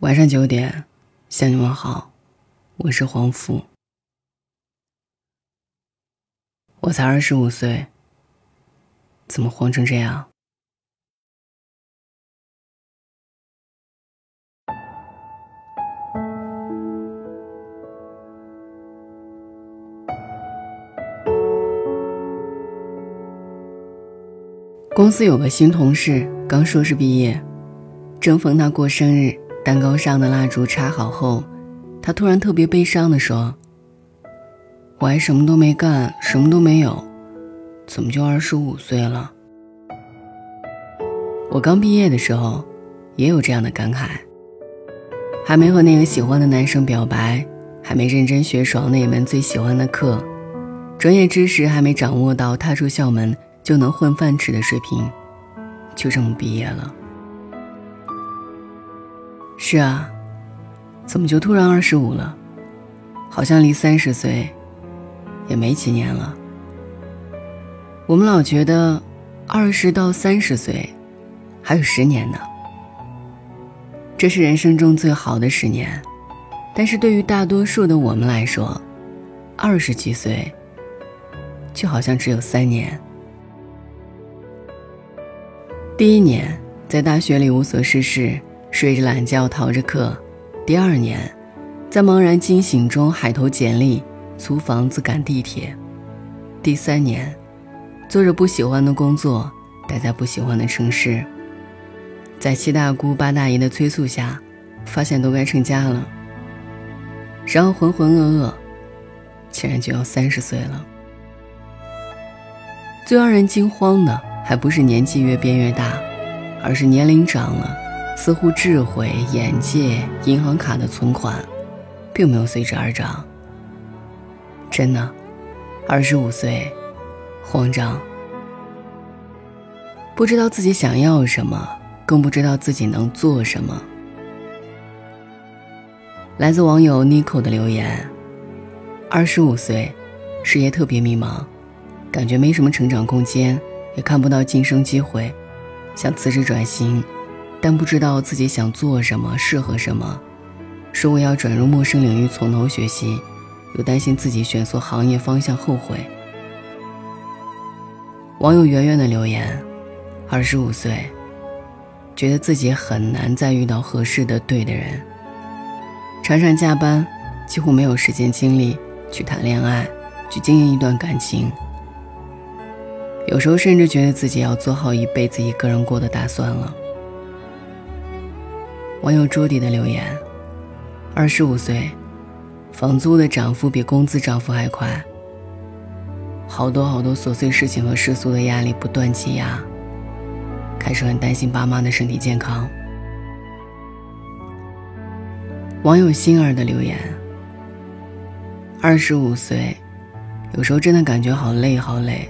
晚上九点，向你们好，我是黄福。我才二十五岁，怎么慌成这样？公司有个新同事，刚硕士毕业，正逢他过生日。蛋糕上的蜡烛插好后，他突然特别悲伤地说：“我还什么都没干，什么都没有，怎么就二十五岁了？”我刚毕业的时候，也有这样的感慨。还没和那个喜欢的男生表白，还没认真学爽那门最喜欢的课，专业知识还没掌握到踏出校门就能混饭吃的水平，就这么毕业了。是啊，怎么就突然二十五了？好像离三十岁也没几年了。我们老觉得二十到三十岁还有十年呢，这是人生中最好的十年。但是对于大多数的我们来说，二十几岁就好像只有三年。第一年在大学里无所事事。睡着懒觉，逃着课。第二年，在茫然惊醒中海投简历，租房子，赶地铁。第三年，做着不喜欢的工作，待在不喜欢的城市。在七大姑八大姨的催促下，发现都该成家了。然后浑浑噩噩，竟然就要三十岁了。最让人惊慌的，还不是年纪越变越大，而是年龄长了。似乎智慧、眼界、银行卡的存款，并没有随之而长。真的，二十五岁，慌张，不知道自己想要什么，更不知道自己能做什么。来自网友 Nico 的留言：二十五岁，事业特别迷茫，感觉没什么成长空间，也看不到晋升机会，想辞职转型。但不知道自己想做什么，适合什么，说我要转入陌生领域从头学习，又担心自己选错行业方向后悔。网友圆圆的留言：二十五岁，觉得自己很难再遇到合适的对的人，常常加班，几乎没有时间精力去谈恋爱，去经营一段感情。有时候甚至觉得自己要做好一辈子一个人过的打算了。网友桌底的留言：二十五岁，房租的涨幅比工资涨幅还快。好多好多琐碎事情和世俗的压力不断积压，开始很担心爸妈的身体健康。网友心儿的留言：二十五岁，有时候真的感觉好累好累，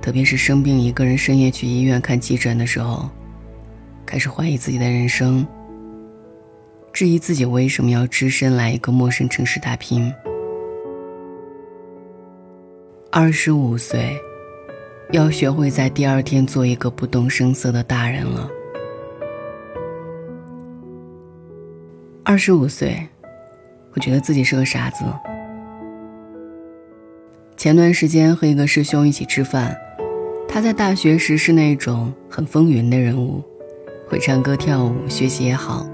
特别是生病一个人深夜去医院看急诊的时候，开始怀疑自己的人生。质疑自己为什么要只身来一个陌生城市打拼。二十五岁，要学会在第二天做一个不动声色的大人了。二十五岁，我觉得自己是个傻子。前段时间和一个师兄一起吃饭，他在大学时是那种很风云的人物，会唱歌跳舞，学习也好。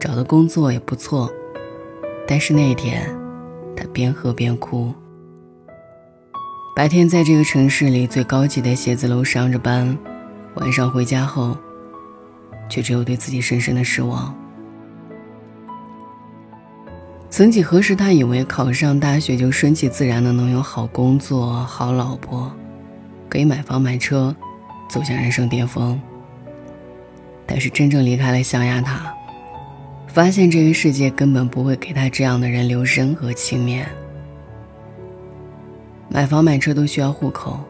找的工作也不错，但是那一天，他边喝边哭。白天在这个城市里最高级的写字楼上着班，晚上回家后，却只有对自己深深的失望。曾几何时，他以为考上大学就顺其自然的能有好工作、好老婆，可以买房买车，走向人生巅峰。但是真正离开了象牙塔。发现这个世界根本不会给他这样的人留任何情面。买房买车都需要户口，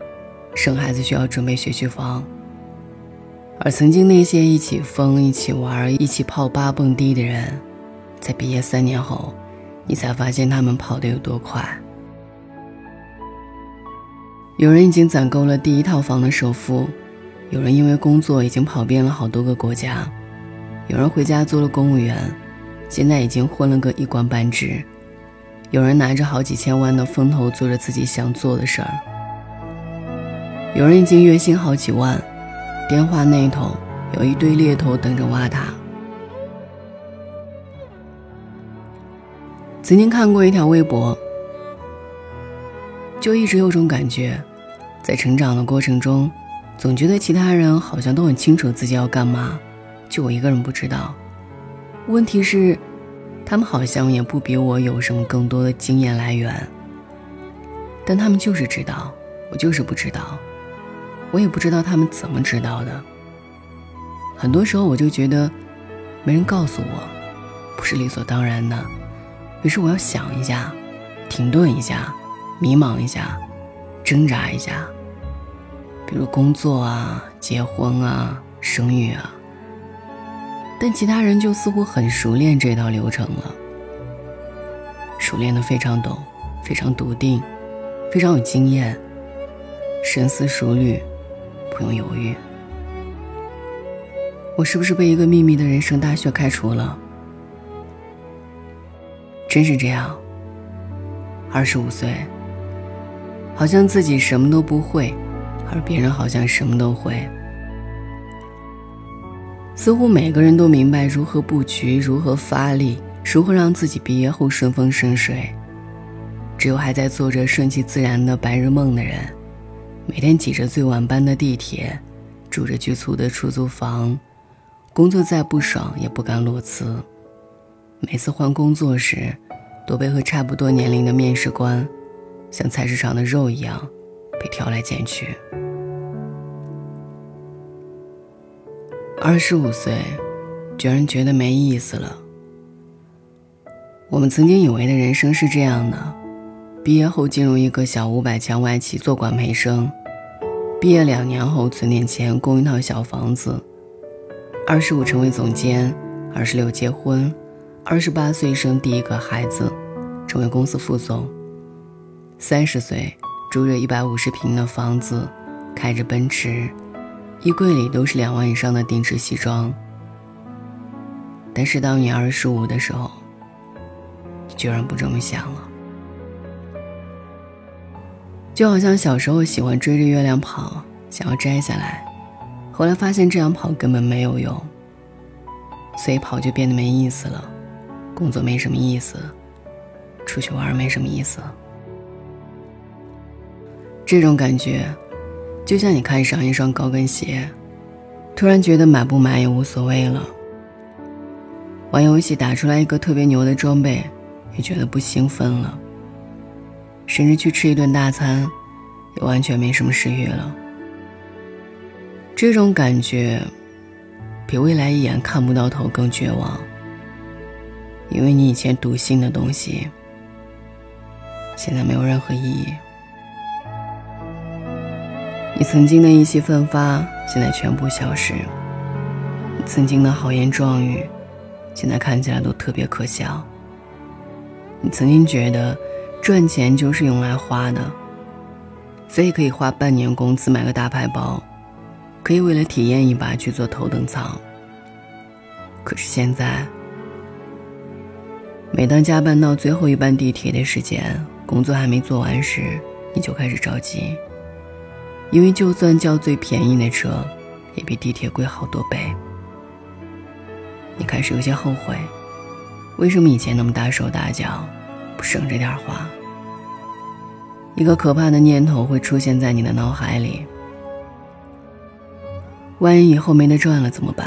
生孩子需要准备学区房。而曾经那些一起疯、一起玩、一起泡吧蹦迪的人，在毕业三年后，你才发现他们跑得有多快。有人已经攒够了第一套房的首付，有人因为工作已经跑遍了好多个国家。有人回家做了公务员，现在已经混了个一官半职，有人拿着好几千万的风头做着自己想做的事儿，有人已经月薪好几万，电话那头有一堆猎头等着挖他。曾经看过一条微博，就一直有种感觉，在成长的过程中，总觉得其他人好像都很清楚自己要干嘛，就我一个人不知道。问题是，他们好像也不比我有什么更多的经验来源，但他们就是知道，我就是不知道，我也不知道他们怎么知道的。很多时候我就觉得，没人告诉我，不是理所当然的，于是我要想一下，停顿一下，迷茫一下，挣扎一下，比如工作啊、结婚啊、生育啊。但其他人就似乎很熟练这套流程了，熟练的非常懂，非常笃定，非常有经验，深思熟虑，不用犹豫。我是不是被一个秘密的人生大学开除了？真是这样。二十五岁，好像自己什么都不会，而别人好像什么都会。似乎每个人都明白如何布局，如何发力，如何让自己毕业后顺风顺水。只有还在做着顺其自然的白日梦的人，每天挤着最晚班的地铁，住着局促的出租房，工作再不爽也不敢裸辞。每次换工作时，都被和差不多年龄的面试官，像菜市场的肉一样，被挑来拣去。二十五岁，居然觉得没意思了。我们曾经以为的人生是这样的：毕业后进入一个小五百强外企做管培生，毕业两年后存点钱供一套小房子，二十五成为总监，二十六结婚，二十八岁生第一个孩子，成为公司副总，三十岁住着一百五十平的房子，开着奔驰。衣柜里都是两万以上的定制西装，但是当你二十五的时候，你居然不这么想了。就好像小时候喜欢追着月亮跑，想要摘下来，后来发现这样跑根本没有用，所以跑就变得没意思了，工作没什么意思，出去玩没什么意思。这种感觉。就像你看上一双高跟鞋，突然觉得买不买也无所谓了。玩游戏打出来一个特别牛的装备，也觉得不兴奋了。甚至去吃一顿大餐，也完全没什么食欲了。这种感觉，比未来一眼看不到头更绝望。因为你以前笃信的东西，现在没有任何意义。你曾经的意气奋发，现在全部消失；你曾经的豪言壮语，现在看起来都特别可笑。你曾经觉得赚钱就是用来花的，所以可以花半年工资买个大牌包，可以为了体验一把去坐头等舱。可是现在，每当加班到最后一班地铁的时间，工作还没做完时，你就开始着急。因为就算叫最便宜的车，也比地铁贵好多倍。你开始有些后悔，为什么以前那么大手大脚，不省着点花？一个可怕的念头会出现在你的脑海里：万一以后没得赚了怎么办？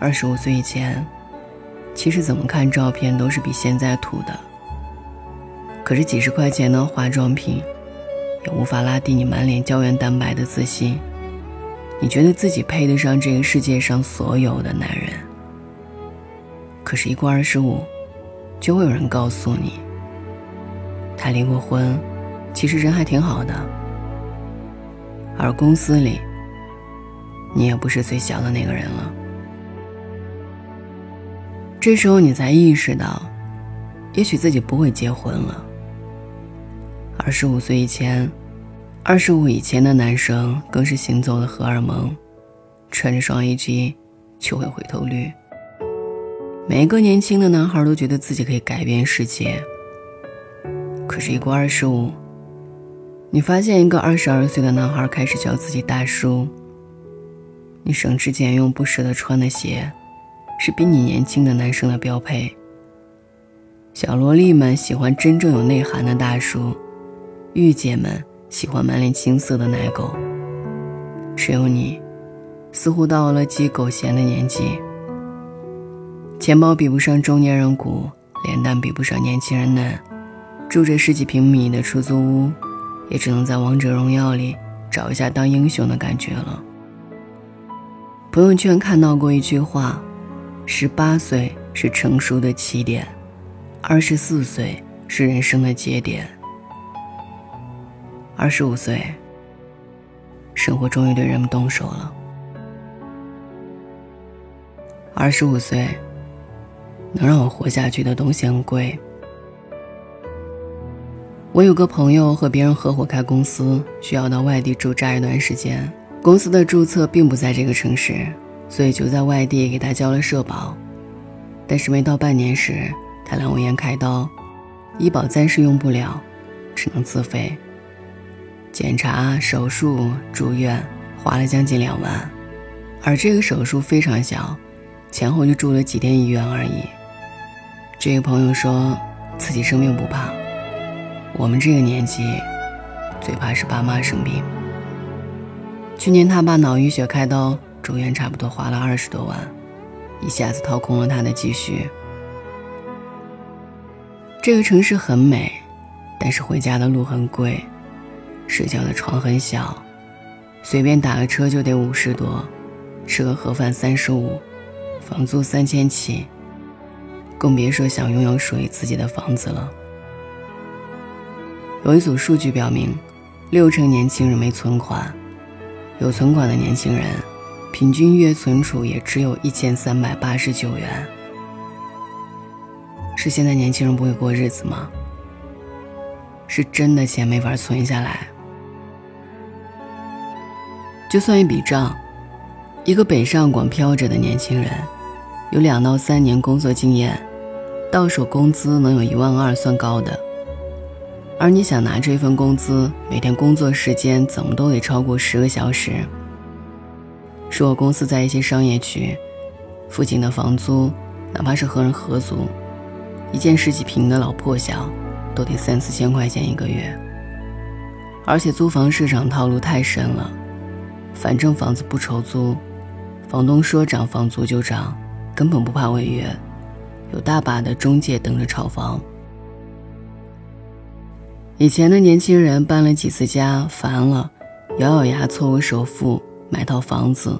二十五岁以前，其实怎么看照片都是比现在土的。可是几十块钱的化妆品。也无法拉低你满脸胶原蛋白的自信。你觉得自己配得上这个世界上所有的男人，可是，一过二十五，就会有人告诉你，他离过婚，其实人还挺好的。而公司里，你也不是最小的那个人了。这时候，你才意识到，也许自己不会结婚了。二十五岁以前，二十五以前的男生更是行走的荷尔蒙，穿着双 A G 就会回头率。每一个年轻的男孩都觉得自己可以改变世界。可是，一过二十五，你发现一个二十二岁的男孩开始叫自己大叔。你省吃俭用不舍得穿的鞋，是比你年轻的男生的标配。小萝莉们喜欢真正有内涵的大叔，御姐们喜欢满脸青涩的奶狗。只有你，似乎到了鸡狗嫌的年纪。钱包比不上中年人鼓，脸蛋比不上年轻人嫩，住着十几平米的出租屋，也只能在王者荣耀里找一下当英雄的感觉了。朋友圈看到过一句话：十八岁是成熟的起点，二十四岁是人生的节点，二十五岁，生活终于对人们动手了。二十五岁。能让我活下去的东西很贵。我有个朋友和别人合伙开公司，需要到外地驻扎一段时间。公司的注册并不在这个城市，所以就在外地给他交了社保。但是没到半年时，他阑尾炎开刀，医保暂时用不了，只能自费。检查、手术、住院花了将近两万，而这个手术非常小，前后就住了几天医院而已。这个朋友说，自己生病不怕，我们这个年纪，最怕是爸妈生病。去年他爸脑淤血开刀住院，差不多花了二十多万，一下子掏空了他的积蓄。这个城市很美，但是回家的路很贵，睡觉的床很小，随便打个车就得五十多，吃个盒饭三十五，房租三千起。更别说想拥有属于自己的房子了。有一组数据表明，六成年轻人没存款，有存款的年轻人，平均月存储也只有一千三百八十九元。是现在年轻人不会过日子吗？是真的钱没法存下来。就算一笔账，一个北上广飘着的年轻人，有两到三年工作经验。到手工资能有一万二算高的，而你想拿这份工资，每天工作时间怎么都得超过十个小时。说我公司在一些商业区，附近的房租，哪怕是和人合租，一间十几平的老破小，都得三四千块钱一个月。而且租房市场套路太深了，反正房子不愁租，房东说涨房租就涨，根本不怕违约。有大把的中介等着炒房。以前的年轻人搬了几次家，烦了，咬咬牙凑个首付买套房子，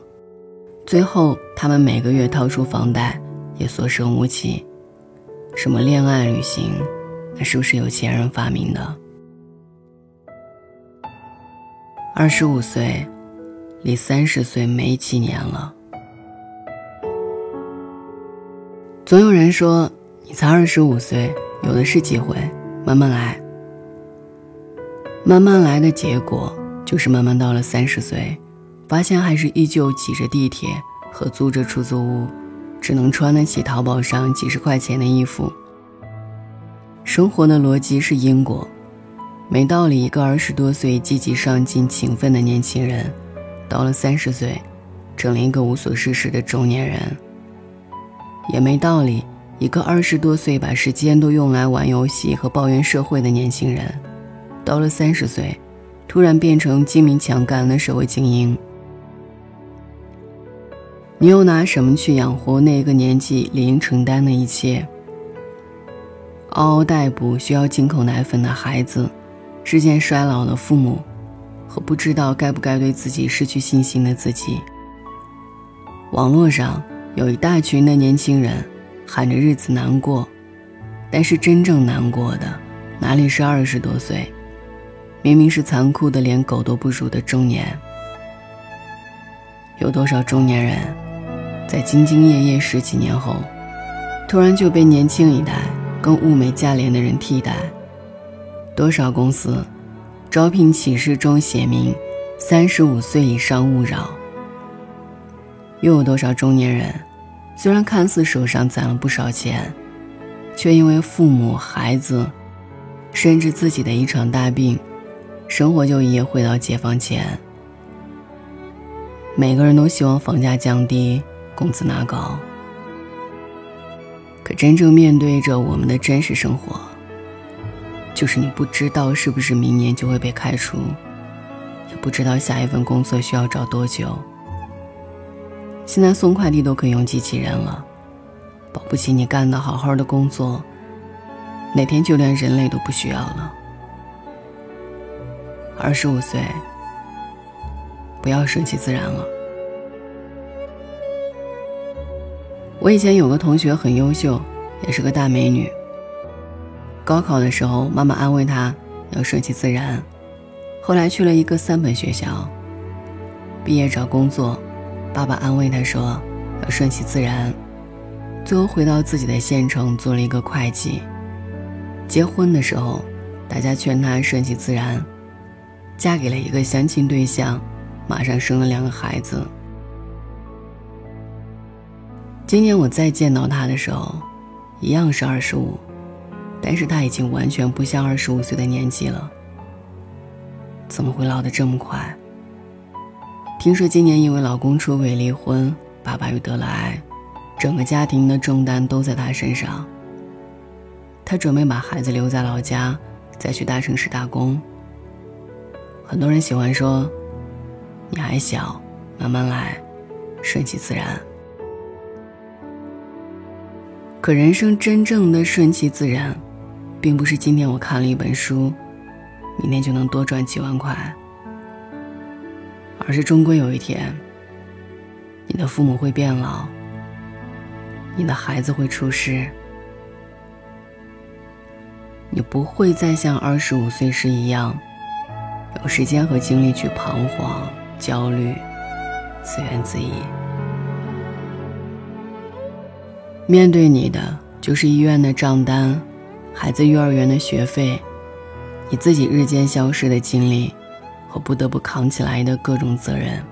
最后他们每个月掏出房贷也所剩无几。什么恋爱旅行，那是不是有钱人发明的？二十五岁，离三十岁没几年了。总有人说，你才二十五岁，有的是机会，慢慢来。慢慢来的结果，就是慢慢到了三十岁，发现还是依旧挤着地铁和租着出租屋，只能穿得起淘宝上几十块钱的衣服。生活的逻辑是因果，没道理一个二十多岁积极上进、勤奋的年轻人，到了三十岁，成了一个无所事事的中年人。也没道理，一个二十多岁把时间都用来玩游戏和抱怨社会的年轻人，到了三十岁，突然变成精明强干的社会精英。你又拿什么去养活那个年纪理应承担的一切？嗷嗷待哺、需要进口奶粉的孩子，日渐衰老的父母，和不知道该不该对自己失去信心的自己。网络上。有一大群的年轻人喊着日子难过，但是真正难过的哪里是二十多岁？明明是残酷的连狗都不如的中年。有多少中年人在兢兢业业十几年后，突然就被年轻一代更物美价廉的人替代？多少公司招聘启事中写明三十五岁以上勿扰？又有多少中年人？虽然看似手上攒了不少钱，却因为父母、孩子，甚至自己的一场大病，生活就一夜回到解放前。每个人都希望房价降低，工资拿高，可真正面对着我们的真实生活，就是你不知道是不是明年就会被开除，也不知道下一份工作需要找多久。现在送快递都可以用机器人了，保不齐你干的好好的工作，哪天就连人类都不需要了。二十五岁，不要顺其自然了。我以前有个同学很优秀，也是个大美女。高考的时候，妈妈安慰他要顺其自然，后来去了一个三本学校，毕业找工作。爸爸安慰他说：“要顺其自然。”最后回到自己的县城做了一个会计。结婚的时候，大家劝他顺其自然，嫁给了一个相亲对象，马上生了两个孩子。今年我再见到他的时候，一样是二十五，但是他已经完全不像二十五岁的年纪了。怎么会老得这么快？听说今年因为老公出轨离婚，爸爸又得了癌，整个家庭的重担都在他身上。他准备把孩子留在老家，再去大城市打工。很多人喜欢说：“你还小，慢慢来，顺其自然。”可人生真正的顺其自然，并不是今天我看了一本书，明天就能多赚几万块。而是终归有一天，你的父母会变老，你的孩子会出世，你不会再像二十五岁时一样，有时间和精力去彷徨、焦虑、自怨自艾。面对你的就是医院的账单，孩子幼儿园的学费，你自己日渐消失的精力。和不得不扛起来的各种责任，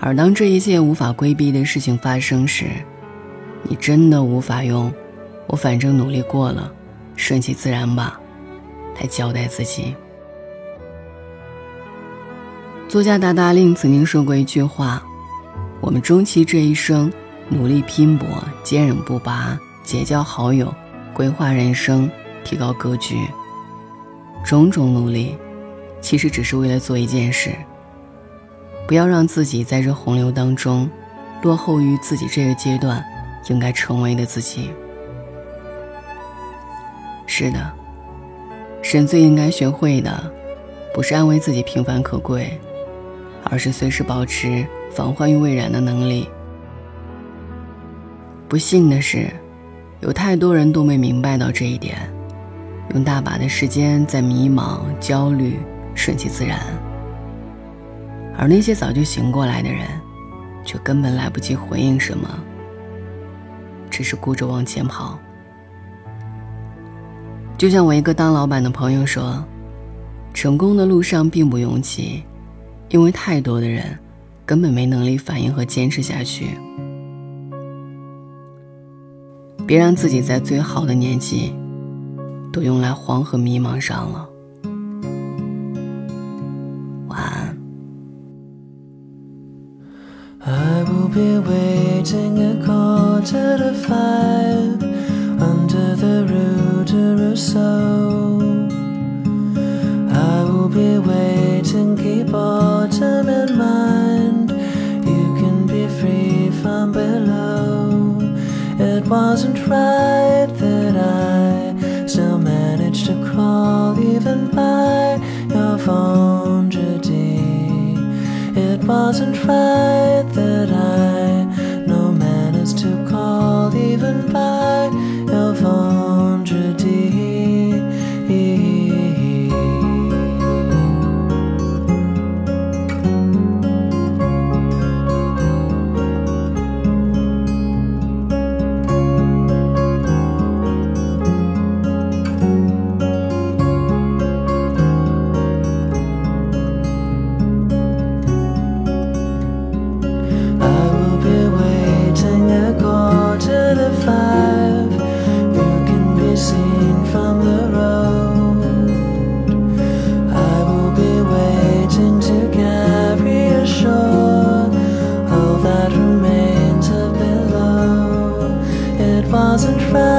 而当这一切无法规避的事情发生时，你真的无法用“我反正努力过了，顺其自然吧”来交代自己。作家达达令曾经说过一句话：“我们终其这一生，努力拼搏，坚韧不拔，结交好友，规划人生，提高格局，种种努力。”其实只是为了做一件事，不要让自己在这洪流当中落后于自己这个阶段应该成为的自己。是的，神最应该学会的，不是安慰自己平凡可贵，而是随时保持防患于未然的能力。不幸的是，有太多人都没明白到这一点，用大把的时间在迷茫、焦虑。顺其自然，而那些早就醒过来的人，却根本来不及回应什么，只是顾着往前跑。就像我一个当老板的朋友说：“成功的路上并不拥挤，因为太多的人根本没能力反应和坚持下去。别让自己在最好的年纪，都用来慌和迷茫上了。”晚安。I will be waiting a quarter to five under the Rue de Rousseau. I will be waiting, keep autumn wasn't right that I still managed to crawl even by your vendredi. It wasn't right thousand five.